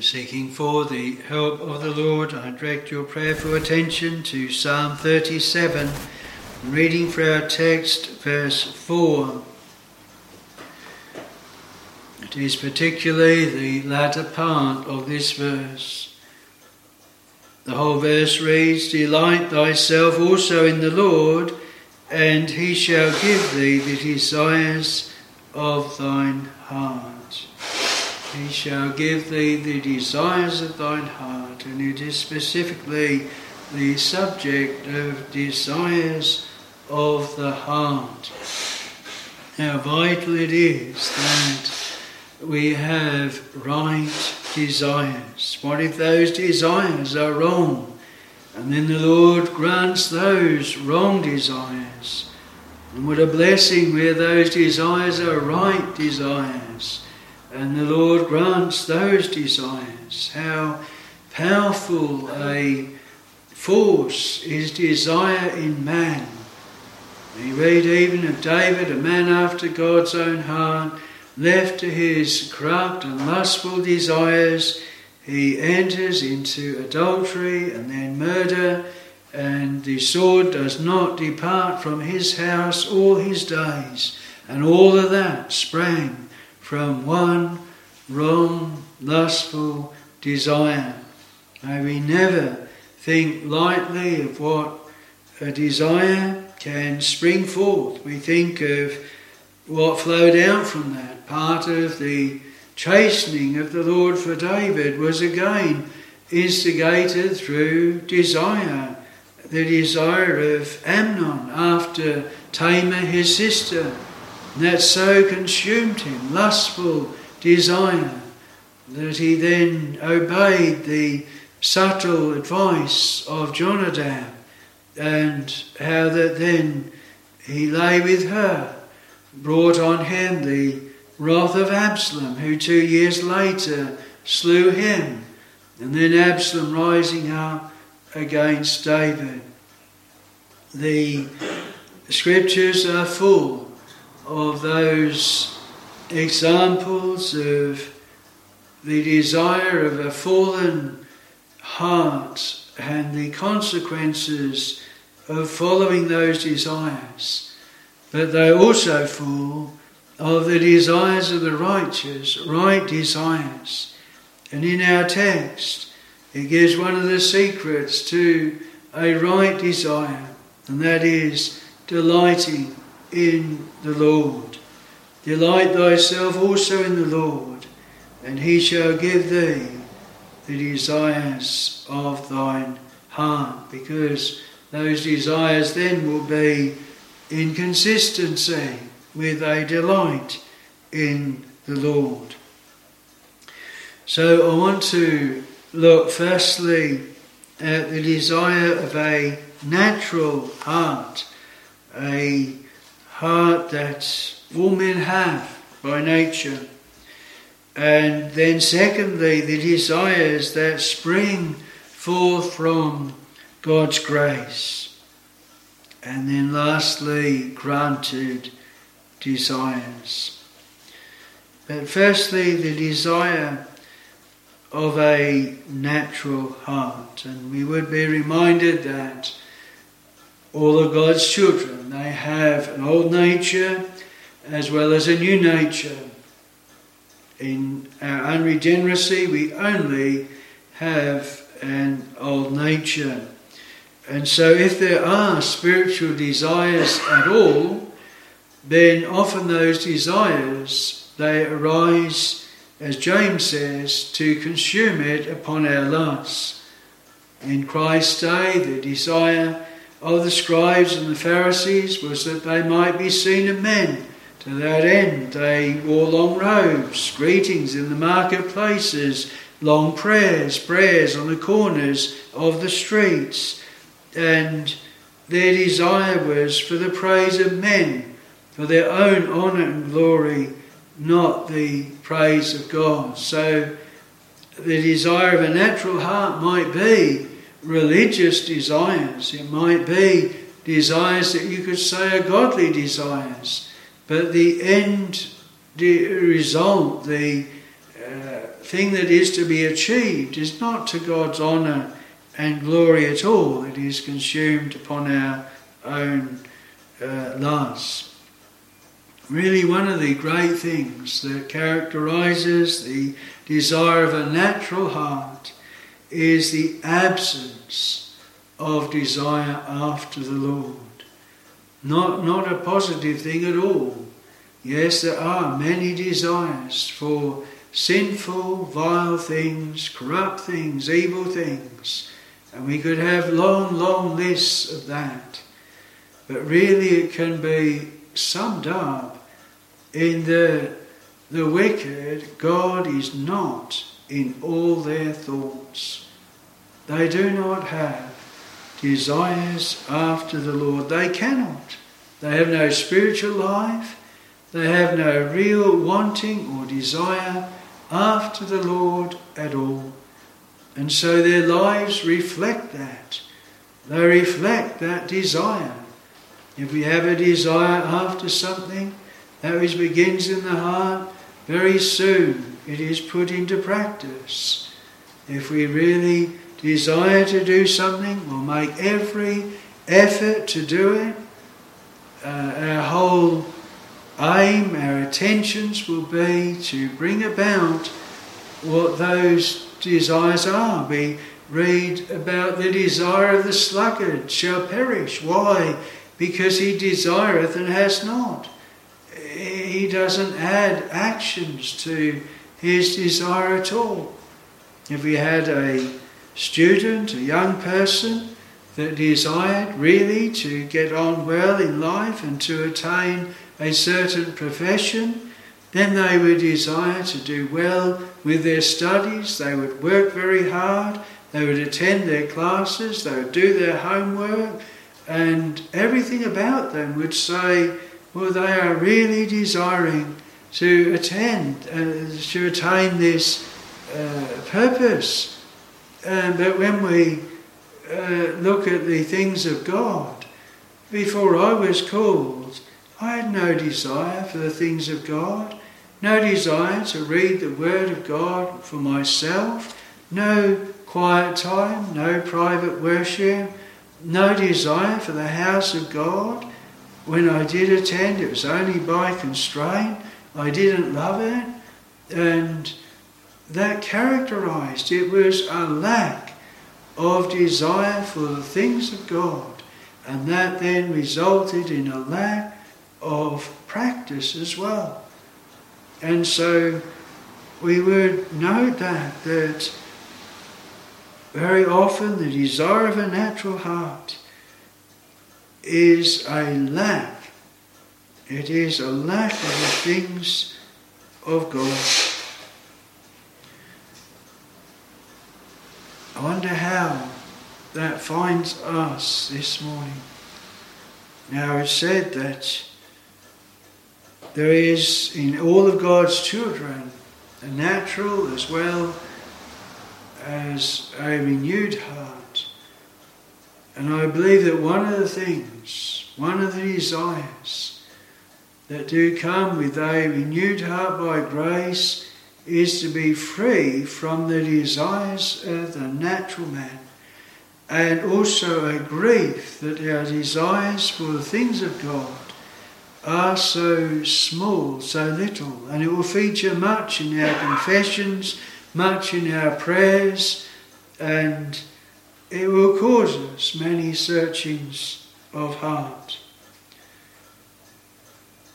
Seeking for the help of the Lord, I direct your prayerful attention to Psalm 37, reading for our text, verse 4. It is particularly the latter part of this verse. The whole verse reads Delight thyself also in the Lord, and he shall give thee the desires of thine heart. He shall give thee the desires of thine heart, and it is specifically the subject of desires of the heart. How vital it is that we have right desires. What if those desires are wrong? And then the Lord grants those wrong desires. And what a blessing where those desires are right desires and the Lord grants those desires. How powerful a force is desire in man. We read even of David, a man after God's own heart, left to his corrupt and lustful desires, he enters into adultery and then murder, and the sword does not depart from his house all his days. And all of that sprang from one wrong, lustful desire. May we never think lightly of what a desire can spring forth. We think of what flowed out from that. Part of the chastening of the Lord for David was again instigated through desire. The desire of Amnon after Tamar, his sister, that so consumed him, lustful desire, that he then obeyed the subtle advice of Jonadab, and how that then he lay with her, brought on him the wrath of Absalom, who two years later slew him, and then Absalom rising up against David. The scriptures are full of those examples of the desire of a fallen heart and the consequences of following those desires, but they're also full of the desires of the righteous, right desires. And in our text, it gives one of the secrets to a right desire, and that is delighting in the Lord. Delight thyself also in the Lord, and he shall give thee the desires of thine heart, because those desires then will be in consistency with a delight in the Lord. So I want to look firstly at the desire of a natural heart, a heart that all men have by nature. And then, secondly, the desires that spring forth from God's grace. And then, lastly, granted desires. But firstly, the desire of a natural heart. And we would be reminded that all of God's children. They have an old nature as well as a new nature. In our unregeneracy, we only have an old nature. And so, if there are spiritual desires at all, then often those desires they arise, as James says, to consume it upon our lusts. In Christ's day, the desire of the scribes and the Pharisees was that they might be seen of men. To that end, they wore long robes, greetings in the marketplaces, long prayers, prayers on the corners of the streets. And their desire was for the praise of men, for their own honour and glory, not the praise of God. So the desire of a natural heart might be religious desires. It might be desires that you could say are godly desires, but the end the result, the uh, thing that is to be achieved is not to God's honour and glory at all. It is consumed upon our own uh, lusts. Really, one of the great things that characterises the desire of a natural heart is the absence of desire after the Lord. Not, not a positive thing at all. Yes, there are many desires for sinful, vile things, corrupt things, evil things. And we could have long, long lists of that. But really, it can be summed up in the, the wicked, God is not in all their thoughts. They do not have desires after the Lord. They cannot. They have no spiritual life. They have no real wanting or desire after the Lord at all. And so their lives reflect that. They reflect that desire. If we have a desire after something, that which begins in the heart, very soon it is put into practice. If we really desire to do something, we'll make every effort to do it. Uh, our whole aim, our attentions will be to bring about what those desires are. We read about the desire of the sluggard shall perish. Why? Because he desireth and has not. He doesn't add actions to his desire at all. If we had a student, a young person, that desired really to get on well in life and to attain a certain profession, then they would desire to do well with their studies, they would work very hard, they would attend their classes, they would do their homework, and everything about them would say, well, they are really desiring to attend, uh, to attain this uh, purpose. Um, but when we uh, look at the things of God, before I was called, I had no desire for the things of God, no desire to read the Word of God for myself, no quiet time, no private worship, no desire for the house of God. When I did attend, it was only by constraint. I didn't love it, and that characterized it was a lack of desire for the things of God, and that then resulted in a lack of practice as well. And so we would note that, that very often the desire of a natural heart is a lack. It is a lack of the things of God. I wonder how that finds us this morning. Now it's said that there is in all of God's children a natural as well as a renewed heart. And I believe that one of the things, one of the desires that do come with a renewed heart by grace is to be free from the desires of the natural man and also a grief that our desires for the things of God are so small, so little, and it will feature much in our confessions, much in our prayers, and it will cause us many searchings of heart.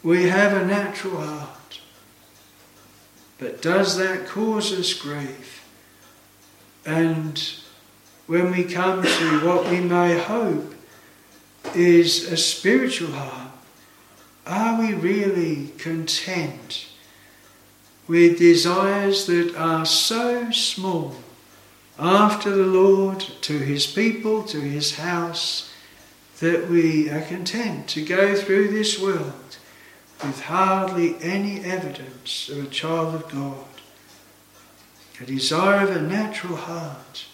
We have a natural heart, but does that cause us grief? And when we come to what we may hope is a spiritual heart, are we really content with desires that are so small after the Lord, to his people, to his house, that we are content to go through this world with hardly any evidence of a child of God? A desire of a natural heart,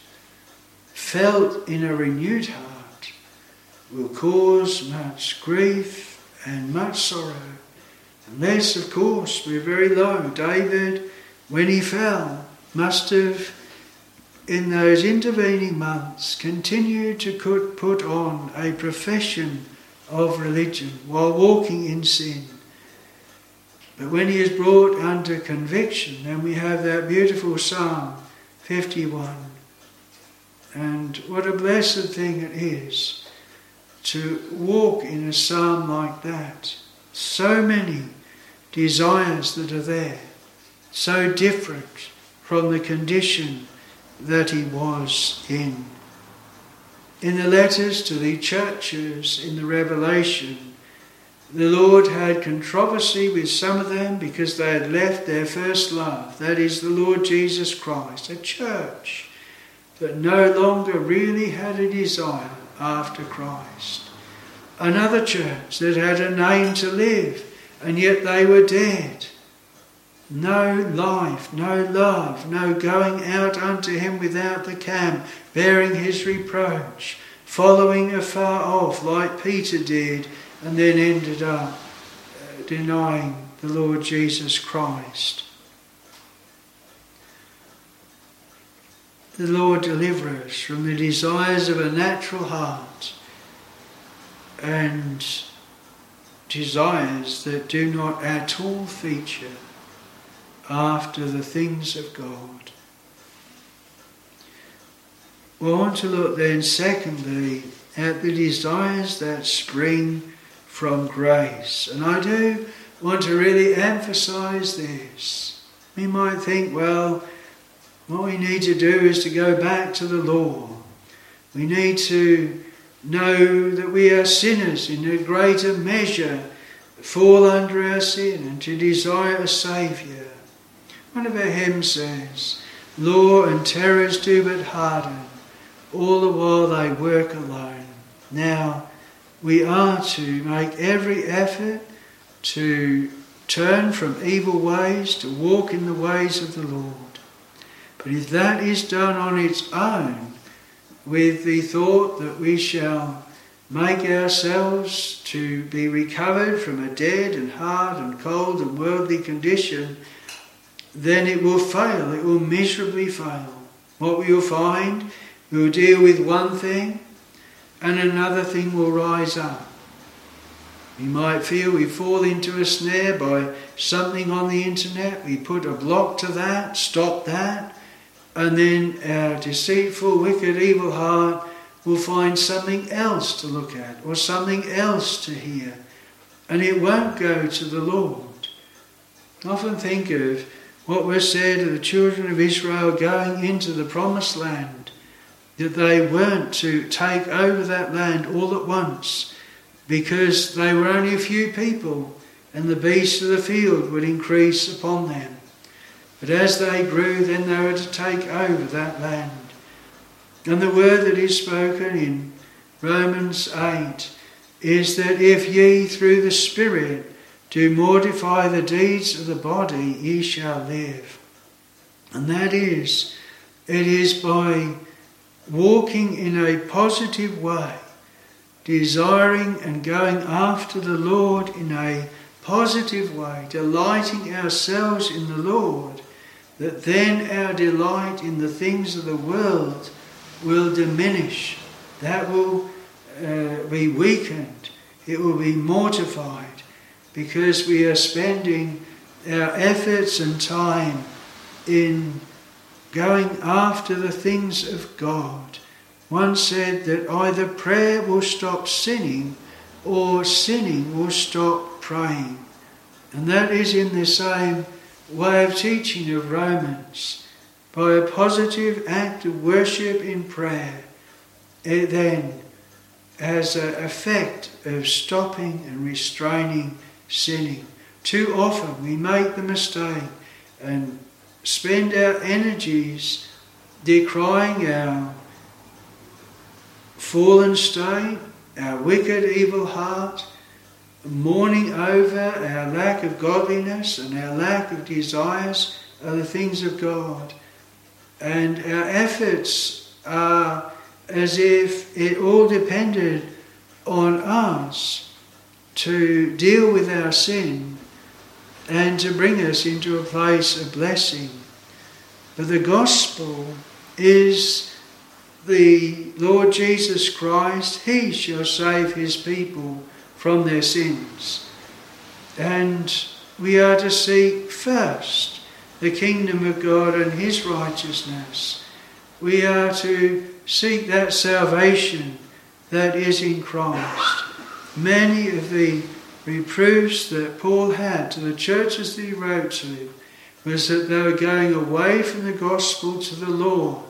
felt in a renewed heart, will cause much grief and much sorrow. Unless, of course, we're very low. David when he fell, must have, in those intervening months, continued to put on a profession of religion while walking in sin. But when he is brought under conviction, then we have that beautiful Psalm 51. And what a blessed thing it is to walk in a psalm like that. So many desires that are there, so different from the condition that he was in. In the letters to the churches in the Revelation, the Lord had controversy with some of them because they had left their first love, that is, the Lord Jesus Christ, a church that no longer really had a desire after Christ. Another church that had a name to live, and yet they were dead. No life, no love, no going out unto him without the camp, bearing his reproach, following afar off like Peter did, and then ended up uh, denying the Lord Jesus Christ. The Lord deliver us from the desires of a natural heart and desires that do not at all feature after the things of God. We want to look then, secondly, at the desires that spring from grace. And I do want to really emphasize this. We might think, well, what we need to do is to go back to the law. We need to know that we are sinners in a greater measure, fall under our sin, and to desire a Saviour. One of our hymns says, Law and terrors do but harden, all the while they work alone. Now, we are to make every effort to turn from evil ways to walk in the ways of the Lord. But if that is done on its own, with the thought that we shall make ourselves to be recovered from a dead and hard and cold and worldly condition, then it will fail, it will miserably fail. What we will find, we will deal with one thing and another thing will rise up. We might feel we fall into a snare by something on the internet, we put a block to that, stop that, and then our deceitful, wicked, evil heart will find something else to look at or something else to hear, and it won't go to the Lord. Often think of what was said of the children of Israel going into the promised land, that they weren't to take over that land all at once because they were only a few people and the beasts of the field would increase upon them. But as they grew, then they were to take over that land. And the word that is spoken in Romans 8 is that if ye through the Spirit do mortify the deeds of the body, ye shall live. And that is, it is by walking in a positive way, desiring and going after the Lord in a positive way, delighting ourselves in the Lord, that then our delight in the things of the world will diminish. That will uh, be weakened. It will be mortified because we are spending our efforts and time in going after the things of God. One said that either prayer will stop sinning or sinning will stop praying. And that is in the same way of teaching of Romans, by a positive act of worship in prayer, it then has an effect of stopping and restraining sinning. Too often we make the mistake and spend our energies decrying our fallen state, our wicked, evil heart, mourning over our lack of godliness and our lack of desires of the things of God. And our efforts are as if it all depended on us to deal with our sin and to bring us into a place of blessing. But the gospel is the Lord Jesus Christ, He shall save His people from their sins. And we are to seek first the kingdom of God and His righteousness. We are to seek that salvation that is in Christ. Many of the reproofs that Paul had to the churches that he wrote to was that they were going away from the gospel to the law,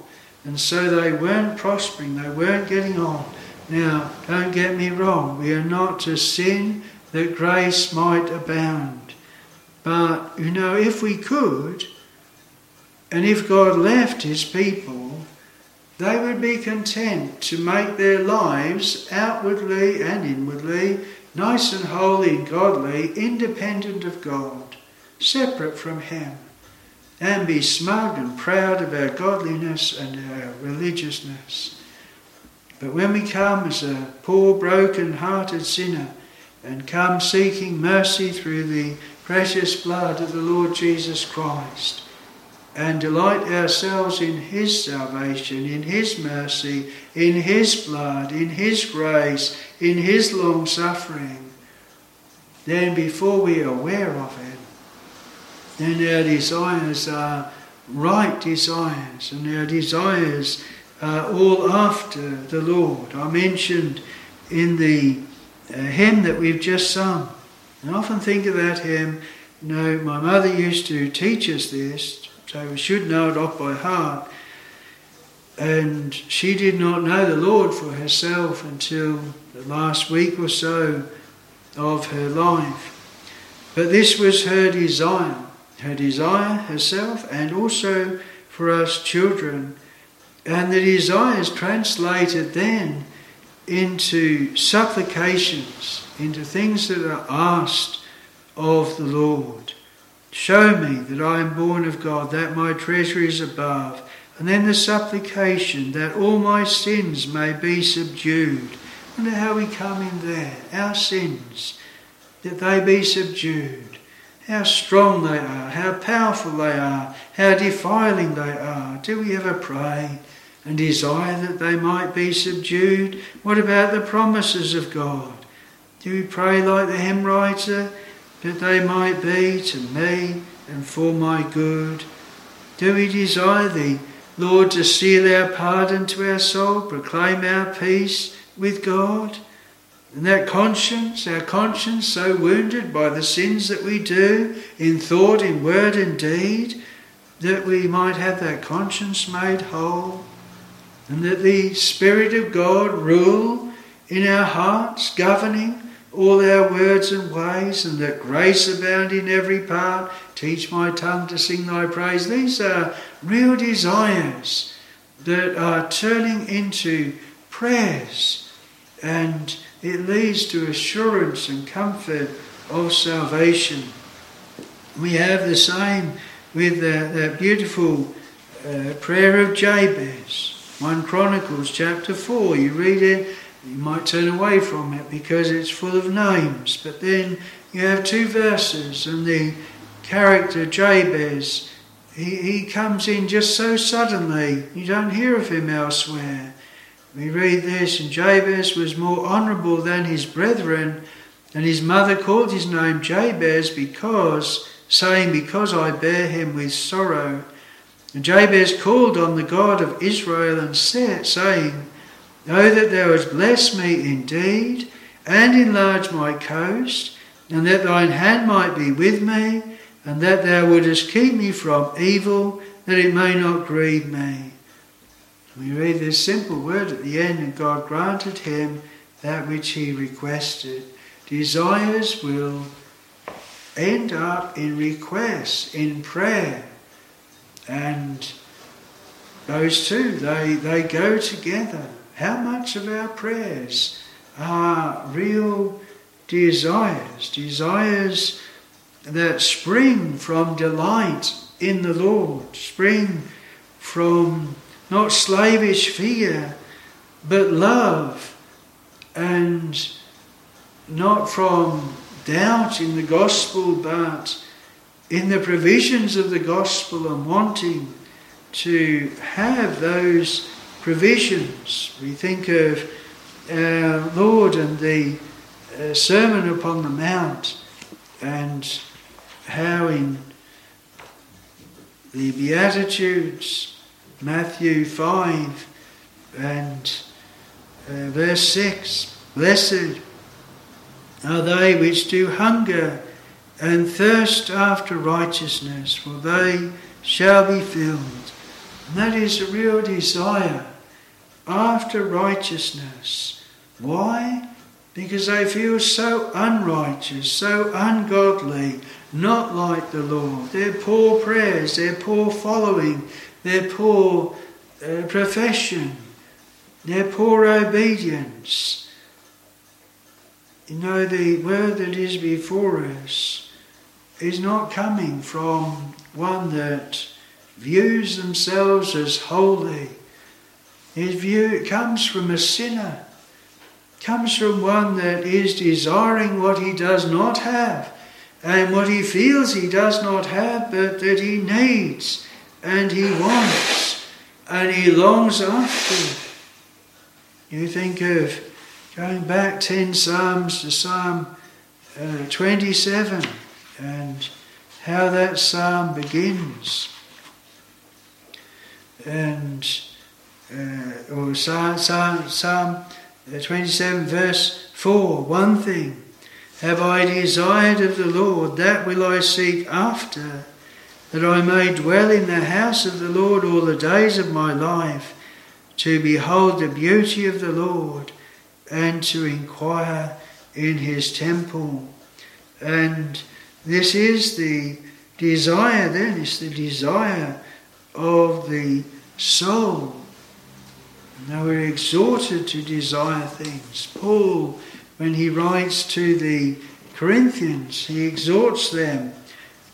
and so they weren't prospering, they weren't getting on. Now, don't get me wrong, we are not to sin that grace might abound. But, you know, if we could, and if God left his people, they would be content to make their lives outwardly and inwardly nice and holy and godly, independent of God, separate from Him, and be smug and proud of our godliness and our religiousness. But when we come as a poor, broken hearted sinner and come seeking mercy through the precious blood of the Lord Jesus Christ, and delight ourselves in His salvation, in His mercy, in His blood, in His grace, in His long suffering, then before we are aware of it, then our desires are right desires, and our desires are all after the Lord. I mentioned in the uh, hymn that we've just sung, and I often think of that hymn. You know, my mother used to teach us this so we should know it off by heart. And she did not know the Lord for herself until the last week or so of her life. But this was her desire, her desire herself, and also for us children. And the desire is translated then into supplications, into things that are asked of the Lord. Show me that I am born of God, that my treasure is above. And then the supplication that all my sins may be subdued. Wonder how we come in there. Our sins, that they be subdued. How strong they are, how powerful they are, how defiling they are. Do we ever pray and desire that they might be subdued? What about the promises of God? Do we pray like the hymn writer? That they might be to me and for my good. Do we desire thee, Lord, to seal our pardon to our soul, proclaim our peace with God? And that conscience, our conscience so wounded by the sins that we do in thought, in word, and deed, that we might have that conscience made whole, and that the Spirit of God rule in our hearts, governing all our words and ways, and that grace abound in every part. Teach my tongue to sing thy praise. These are real desires that are turning into prayers, and it leads to assurance and comfort of salvation. We have the same with that, that beautiful uh, prayer of Jabez. 1 Chronicles chapter 4, you read it you might turn away from it because it's full of names, but then you have two verses, and the character Jabez, he, he comes in just so suddenly, you don't hear of him elsewhere. We read this, and Jabez was more honourable than his brethren, and his mother called his name Jabez because, saying, Because I bear him with sorrow. And Jabez called on the God of Israel and said, saying, Know that thou hast blessed me indeed, and enlarged my coast, and that thine hand might be with me, and that thou wouldest keep me from evil, that it may not grieve me. We read this simple word at the end, and God granted him that which he requested. Desires will end up in requests, in prayer. And those two, they, they go together. How much of our prayers are real desires, desires that spring from delight in the Lord, spring from not slavish fear, but love, and not from doubt in the gospel, but in the provisions of the gospel and wanting to have those provisions. We think of our Lord and the uh, Sermon upon the Mount and how in the Beatitudes, Matthew 5 and uh, verse 6 Blessed are they which do hunger and thirst after righteousness, for they shall be filled. And that is a real desire after righteousness. Why? Because they feel so unrighteous, so ungodly, not like the Lord. Their poor prayers, their poor following, their poor uh, profession, their poor obedience. You know, the word that is before us is not coming from one that views themselves as holy. His view comes from a sinner, comes from one that is desiring what he does not have and what he feels he does not have, but that he needs and he wants and he longs after. You think of going back 10 Psalms to Psalm uh, 27 and how that psalm begins. And, uh, or Psalm, Psalm, Psalm 27, verse 4 one thing have I desired of the Lord, that will I seek after, that I may dwell in the house of the Lord all the days of my life, to behold the beauty of the Lord, and to inquire in his temple. And this is the desire, then, it's the desire of the soul. Now we're exhorted to desire things. Paul when he writes to the Corinthians, he exhorts them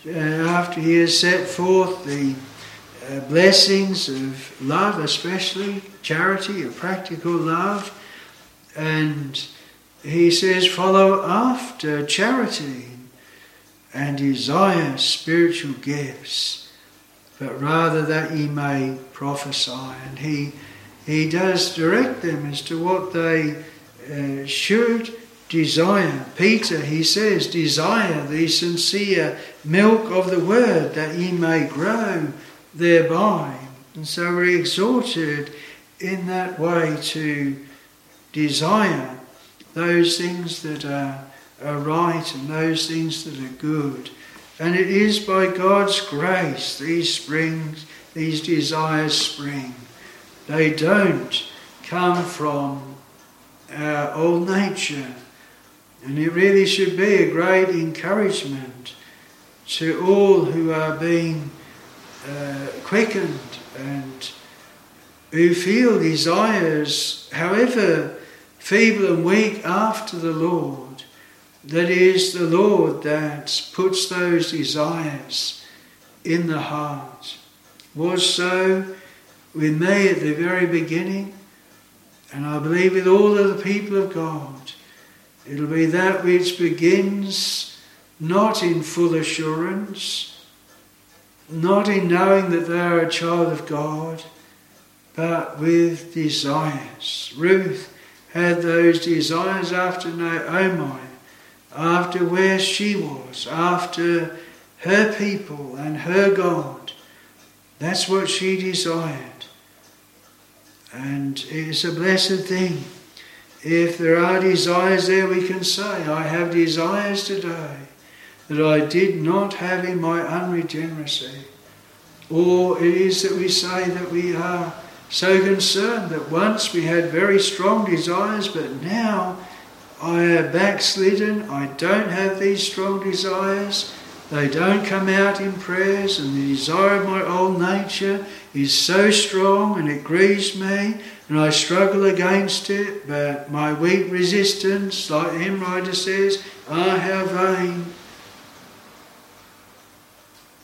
uh, after he has set forth the uh, blessings of love, especially charity, a practical love, and he says, follow after charity and desire spiritual gifts, but rather that ye may prophesy. And he, he does direct them as to what they uh, should desire. Peter, he says, desire the sincere milk of the word that ye may grow thereby. And so we're exhorted in that way to desire those things that are, are right and those things that are good. And it is by God's grace these springs, these desires spring. They don't come from our old nature. And it really should be a great encouragement to all who are being uh, quickened and who feel desires, however feeble and weak, after the Lord. That is the Lord that puts those desires in the heart. Was so with me at the very beginning. And I believe with all of the people of God, it'll be that which begins not in full assurance, not in knowing that they are a child of God, but with desires. Ruth had those desires after Naomi, after where she was, after her people and her God. That's what she desired. And it's a blessed thing. If there are desires there, we can say, I have desires today that I did not have in my unregeneracy. Or it is that we say that we are so concerned that once we had very strong desires, but now I am backslidden, I don't have these strong desires, they don't come out in prayers, and the desire of my old nature is so strong and it grieves me, and I struggle against it, but my weak resistance, like the hymn writer says, I have vain.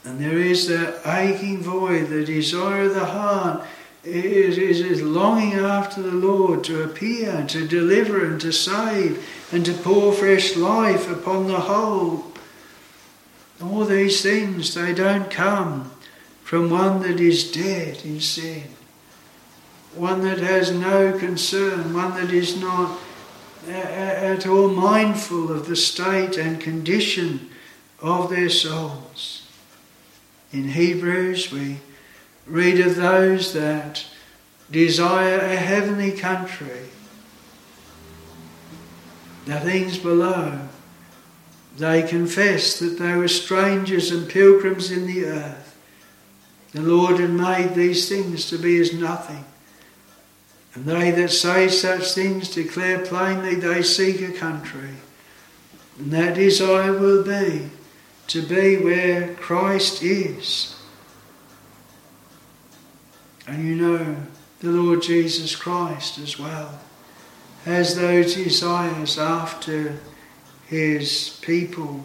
And there is that aching void, the desire of the heart is, is, is longing after the Lord to appear, to deliver and to save, and to pour fresh life upon the whole All these things, they don't come from one that is dead in sin, one that has no concern, one that is not at all mindful of the state and condition of their souls. In Hebrews, we read of those that desire a heavenly country, the things below. They confess that they were strangers and pilgrims in the earth. The Lord had made these things to be as nothing. And they that say such things declare plainly they seek a country. And that desire will be to be where Christ is. And you know, the Lord Jesus Christ as well has those desires after his people.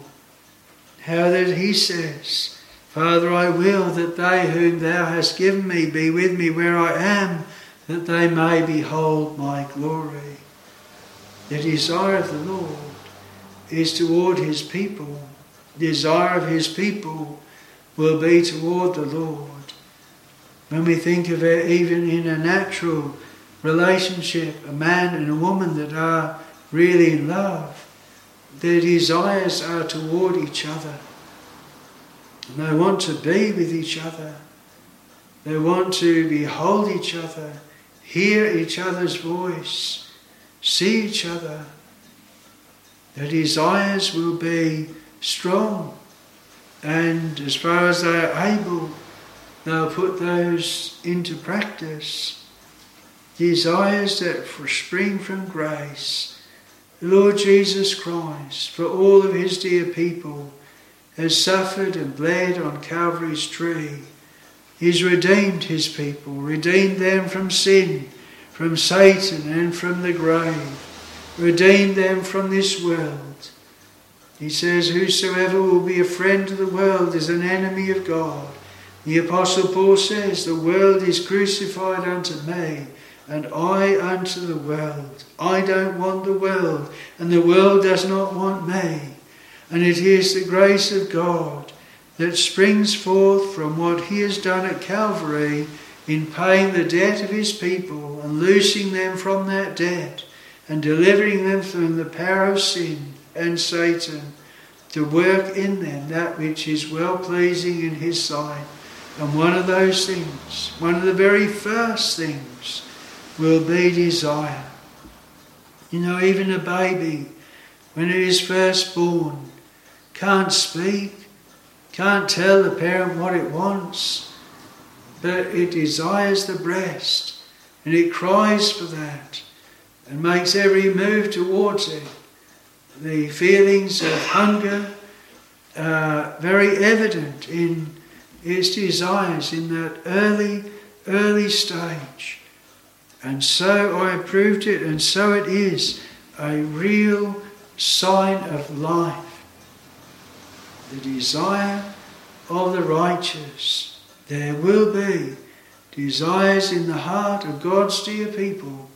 How that he says, Father, I will that they whom thou hast given me be with me where I am, that they may behold my glory. The desire of the Lord is toward his people. Desire of his people will be toward the Lord. When we think of it, even in a natural relationship, a man and a woman that are really in love, their desires are toward each other. And they want to be with each other. They want to behold each other, hear each other's voice, see each other. Their desires will be strong, and as far as they are able, they'll put those into practice. Desires that spring from grace. Lord Jesus Christ, for all of his dear people, has suffered and bled on Calvary's tree. He's redeemed his people, redeemed them from sin, from Satan, and from the grave, redeemed them from this world. He says, Whosoever will be a friend to the world is an enemy of God. The Apostle Paul says, The world is crucified unto me, and I unto the world. I don't want the world, and the world does not want me. And it is the grace of God that springs forth from what He has done at Calvary in paying the debt of His people and loosing them from that debt and delivering them from the power of sin and Satan to work in them that which is well pleasing in His sight and one of those things, one of the very first things, will be desire. You know, even a baby, when it is first born, can't speak, can't tell the parent what it wants, but it desires the breast and it cries for that and makes every move towards it. The feelings of hunger are very evident in its desires in that early, early stage. And so I proved it, and so it is a real sign of life. The desire of the righteous. There will be desires in the heart of God's dear people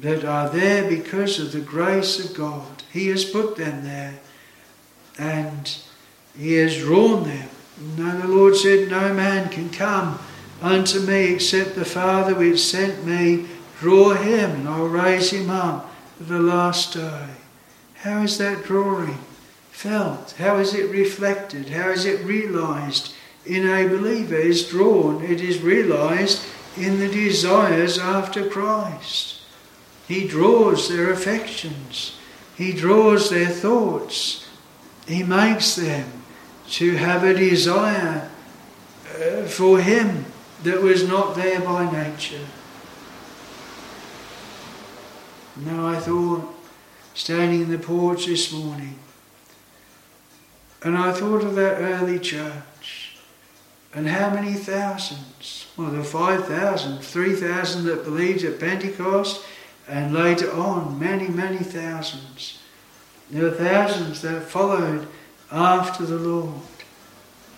that are there because of the grace of God. He has put them there and He has drawn them no, the Lord said, No man can come unto me except the Father which sent me draw him, and I'll raise him up the last day. How is that drawing felt? How is it reflected? How is it realized in a believer? It is drawn, it is realized in the desires after Christ. He draws their affections, He draws their thoughts, He makes them to have a desire uh, for Him that was not there by nature. Now I thought, standing in the porch this morning, and I thought of that early church and how many thousands, well, there were 5,000, 3,000 that believed at Pentecost, and later on, many, many thousands. There were thousands that followed after the Lord.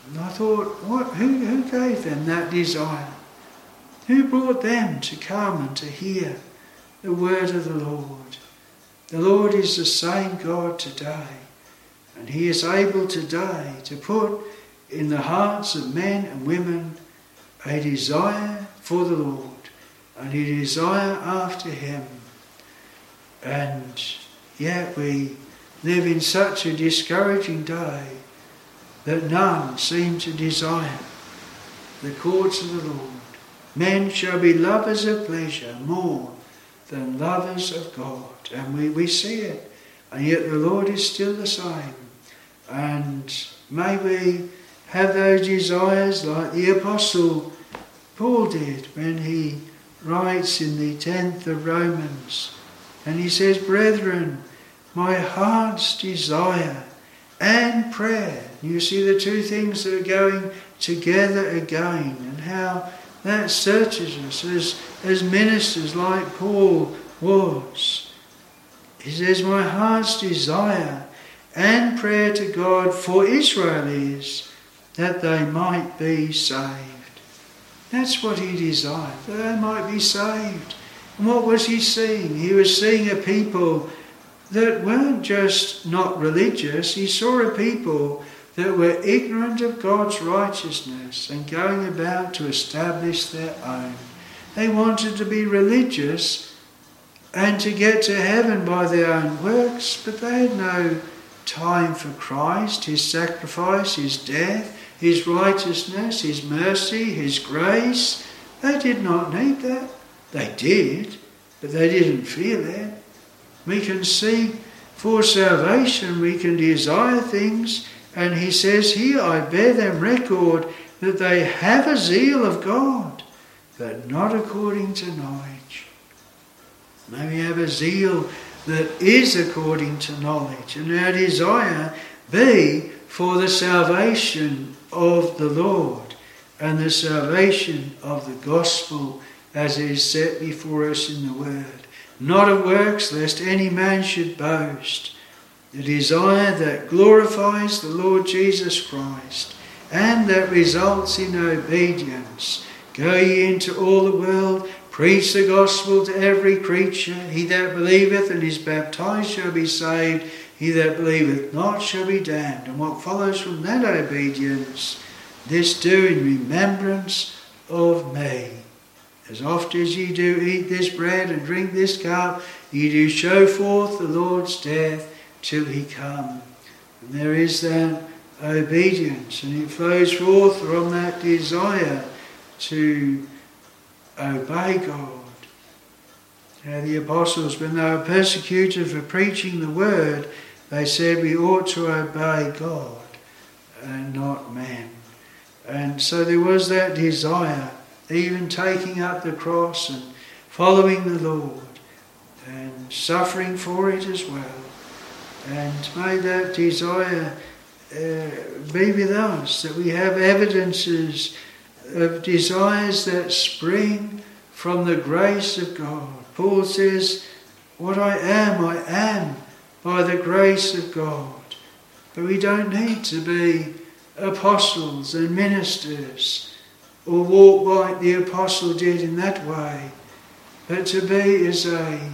And I thought, what, who, who gave them that desire? Who brought them to come and to hear the word of the Lord? The Lord is the same God today. And He is able today to put in the hearts of men and women a desire for the Lord and a desire after Him. And yet we live in such a discouraging day that none seem to desire the courts of the Lord. Men shall be lovers of pleasure more than lovers of God. And we, we see it. And yet the Lord is still the same. And may we have those desires like the Apostle Paul did when he writes in the 10th of Romans. And he says, Brethren, my heart's desire and prayer. You see the two things that are going together again and how that searches us as, as ministers like Paul was. He says, My heart's desire and prayer to God for Israel is that they might be saved. That's what he desired, that they might be saved. And what was he seeing? He was seeing a people that weren't just not religious, he saw a people that were ignorant of God's righteousness and going about to establish their own. They wanted to be religious and to get to heaven by their own works, but they had no time for Christ, His sacrifice, His death, His righteousness, His mercy, His grace. They did not need that. They did, but they didn't feel it. We can seek for salvation, we can desire things, and he says here, I bear them record that they have a zeal of God, but not according to knowledge. May we have a zeal that is according to knowledge, and our desire be for the salvation of the Lord and the salvation of the gospel as it is set before us in the Word not of works, lest any man should boast. The desire that glorifies the Lord Jesus Christ and that results in obedience. Go ye into all the world, preach the gospel to every creature. He that believeth and is baptized shall be saved. He that believeth not shall be damned. And what follows from that obedience, this do in remembrance of me. As oft as ye do eat this bread and drink this cup, ye do show forth the Lord's death till he come. And there is that obedience, and it flows forth from that desire to obey God. Now, the apostles, when they were persecuted for preaching the word, they said we ought to obey God and not man. And so there was that desire even taking up the cross and following the Lord and suffering for it as well. And may that desire uh, be with us, that we have evidences of desires that spring from the grace of God. Paul says, What I am, I am by the grace of God. But we don't need to be apostles and ministers or walk like the apostle did in that way, but to be as a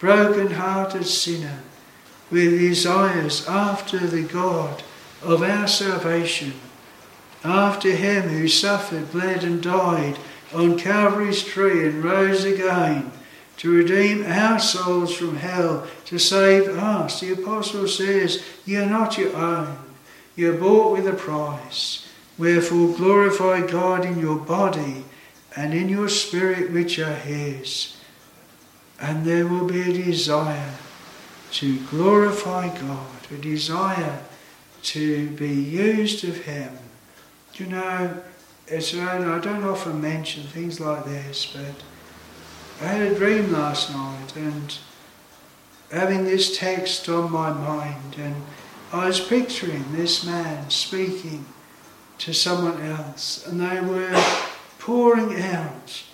broken hearted sinner with desires after the God of our salvation, after him who suffered, bled, and died on Calvary's tree and rose again to redeem our souls from hell, to save us. The apostle says, You are not your own, you are bought with a price. Wherefore glorify God in your body and in your spirit, which are His. And there will be a desire to glorify God, a desire to be used of Him. You know, it's I don't often mention things like this, but I had a dream last night and having this text on my mind, and I was picturing this man speaking to someone else, and they were pouring out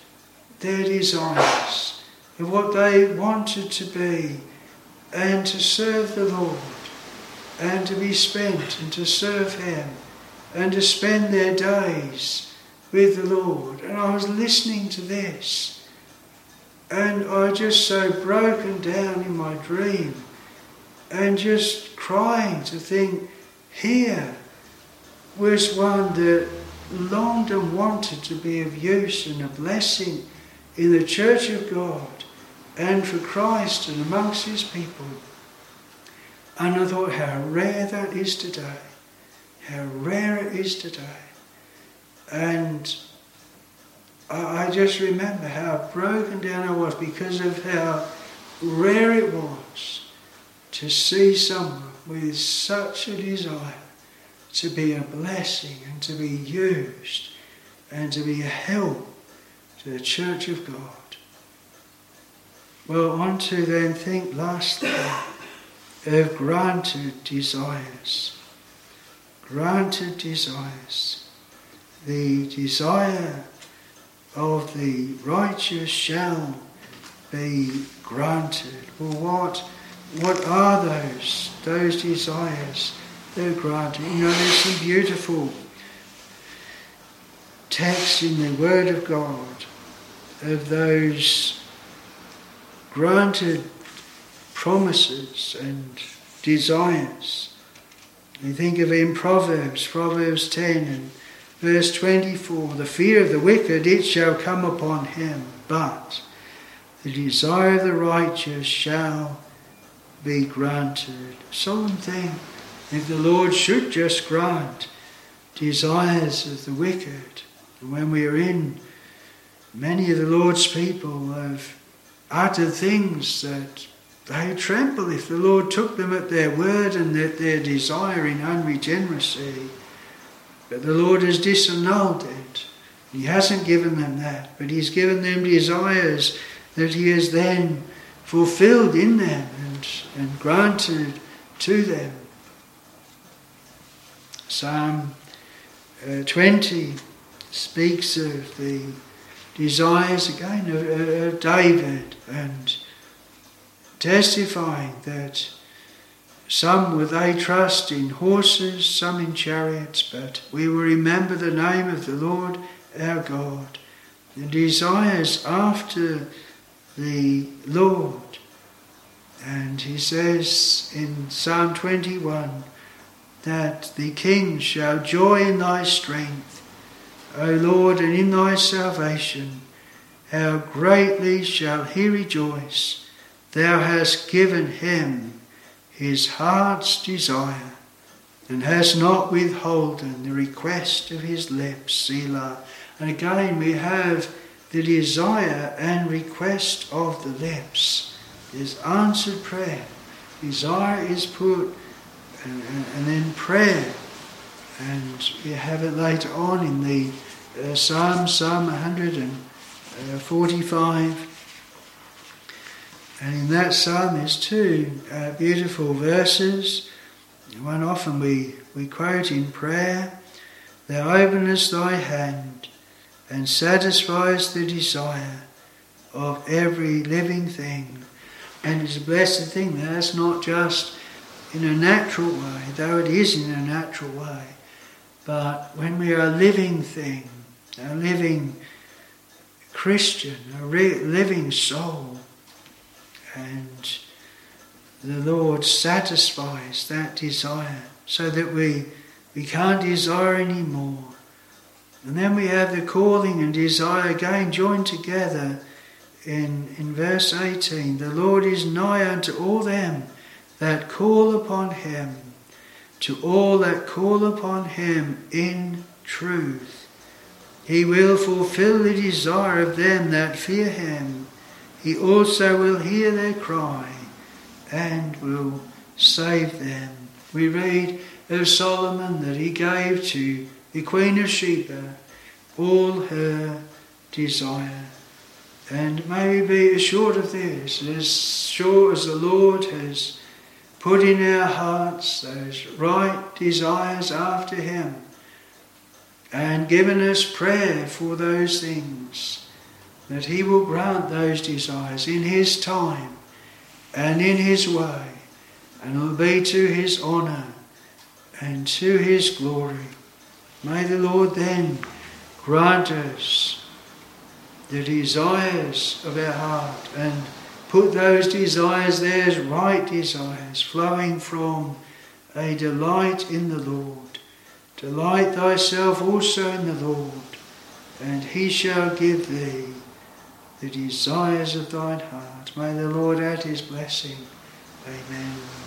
their desires of what they wanted to be and to serve the Lord and to be spent and to serve Him and to spend their days with the Lord. And I was listening to this and I just so broken down in my dream and just crying to think, here was one that longed and wanted to be of use and a blessing in the church of God and for Christ and amongst his people. And I thought how rare that is today. How rare it is today. And I just remember how broken down I was because of how rare it was to see someone with such a desire to be a blessing and to be used and to be a help to the church of God. Well, want to then think lastly of granted desires. Granted desires. The desire of the righteous shall be granted. Well, what, what are those, those desires that are granted? You know, there's some beautiful texts in the Word of God of those granted promises and desires. You think of in Proverbs, Proverbs 10 and verse 24 the fear of the wicked, it shall come upon him, but the desire of the righteous shall be granted. Solemn thing if the Lord should just grant desires of the wicked. When we are in, many of the Lord's people have uttered things that they tremble if the Lord took them at their word and that their desire in unregeneracy. But the Lord has disannulled it. He hasn't given them that, but He's given them desires that He has then fulfilled in them and, and granted to them. Psalm uh, 20 speaks of the desires again of, David and testifying that some will they trust in horses, some in chariots, but we will remember the name of the Lord our God. The desires after the Lord. And he says in Psalm 21 that the king shall joy in thy strength, O Lord, and in thy salvation. How greatly shall he rejoice! Thou hast given him his heart's desire, and hast not withholden the request of his lips, Selah. And again we have the desire and request of the lips. Is answered prayer. Desire is put and, and, and then prayer. And we have it later on in the uh, Psalm, Psalm 145. And in that psalm there's two uh, beautiful verses. One often we, we quote in prayer Thou openest thy hand and satisfies the desire of every living thing. And it's a blessed thing. That's not just in a natural way, though it is in a natural way, but when we are a living thing, a living Christian, a re- living soul, and the Lord satisfies that desire so that we, we can't desire anymore. And then we have the calling and desire again joined together in, in verse 18. The Lord is nigh unto all them that call upon him, to all that call upon him in truth. He will fulfill the desire of them that fear him. He also will hear their cry and will save them. We read of Solomon that he gave to the Queen of Sheba all her desire. And may we be assured of this, as sure as the Lord has put in our hearts those right desires after Him and given us prayer for those things, that He will grant those desires in His time and in His way, and will be to His honour and to His glory. May the Lord then grant us the desires of our heart and put those desires there as right desires, flowing from a delight in the Lord. Delight thyself also in the Lord, and he shall give thee the desires of thine heart. May the Lord add his blessing. Amen.